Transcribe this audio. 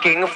fucking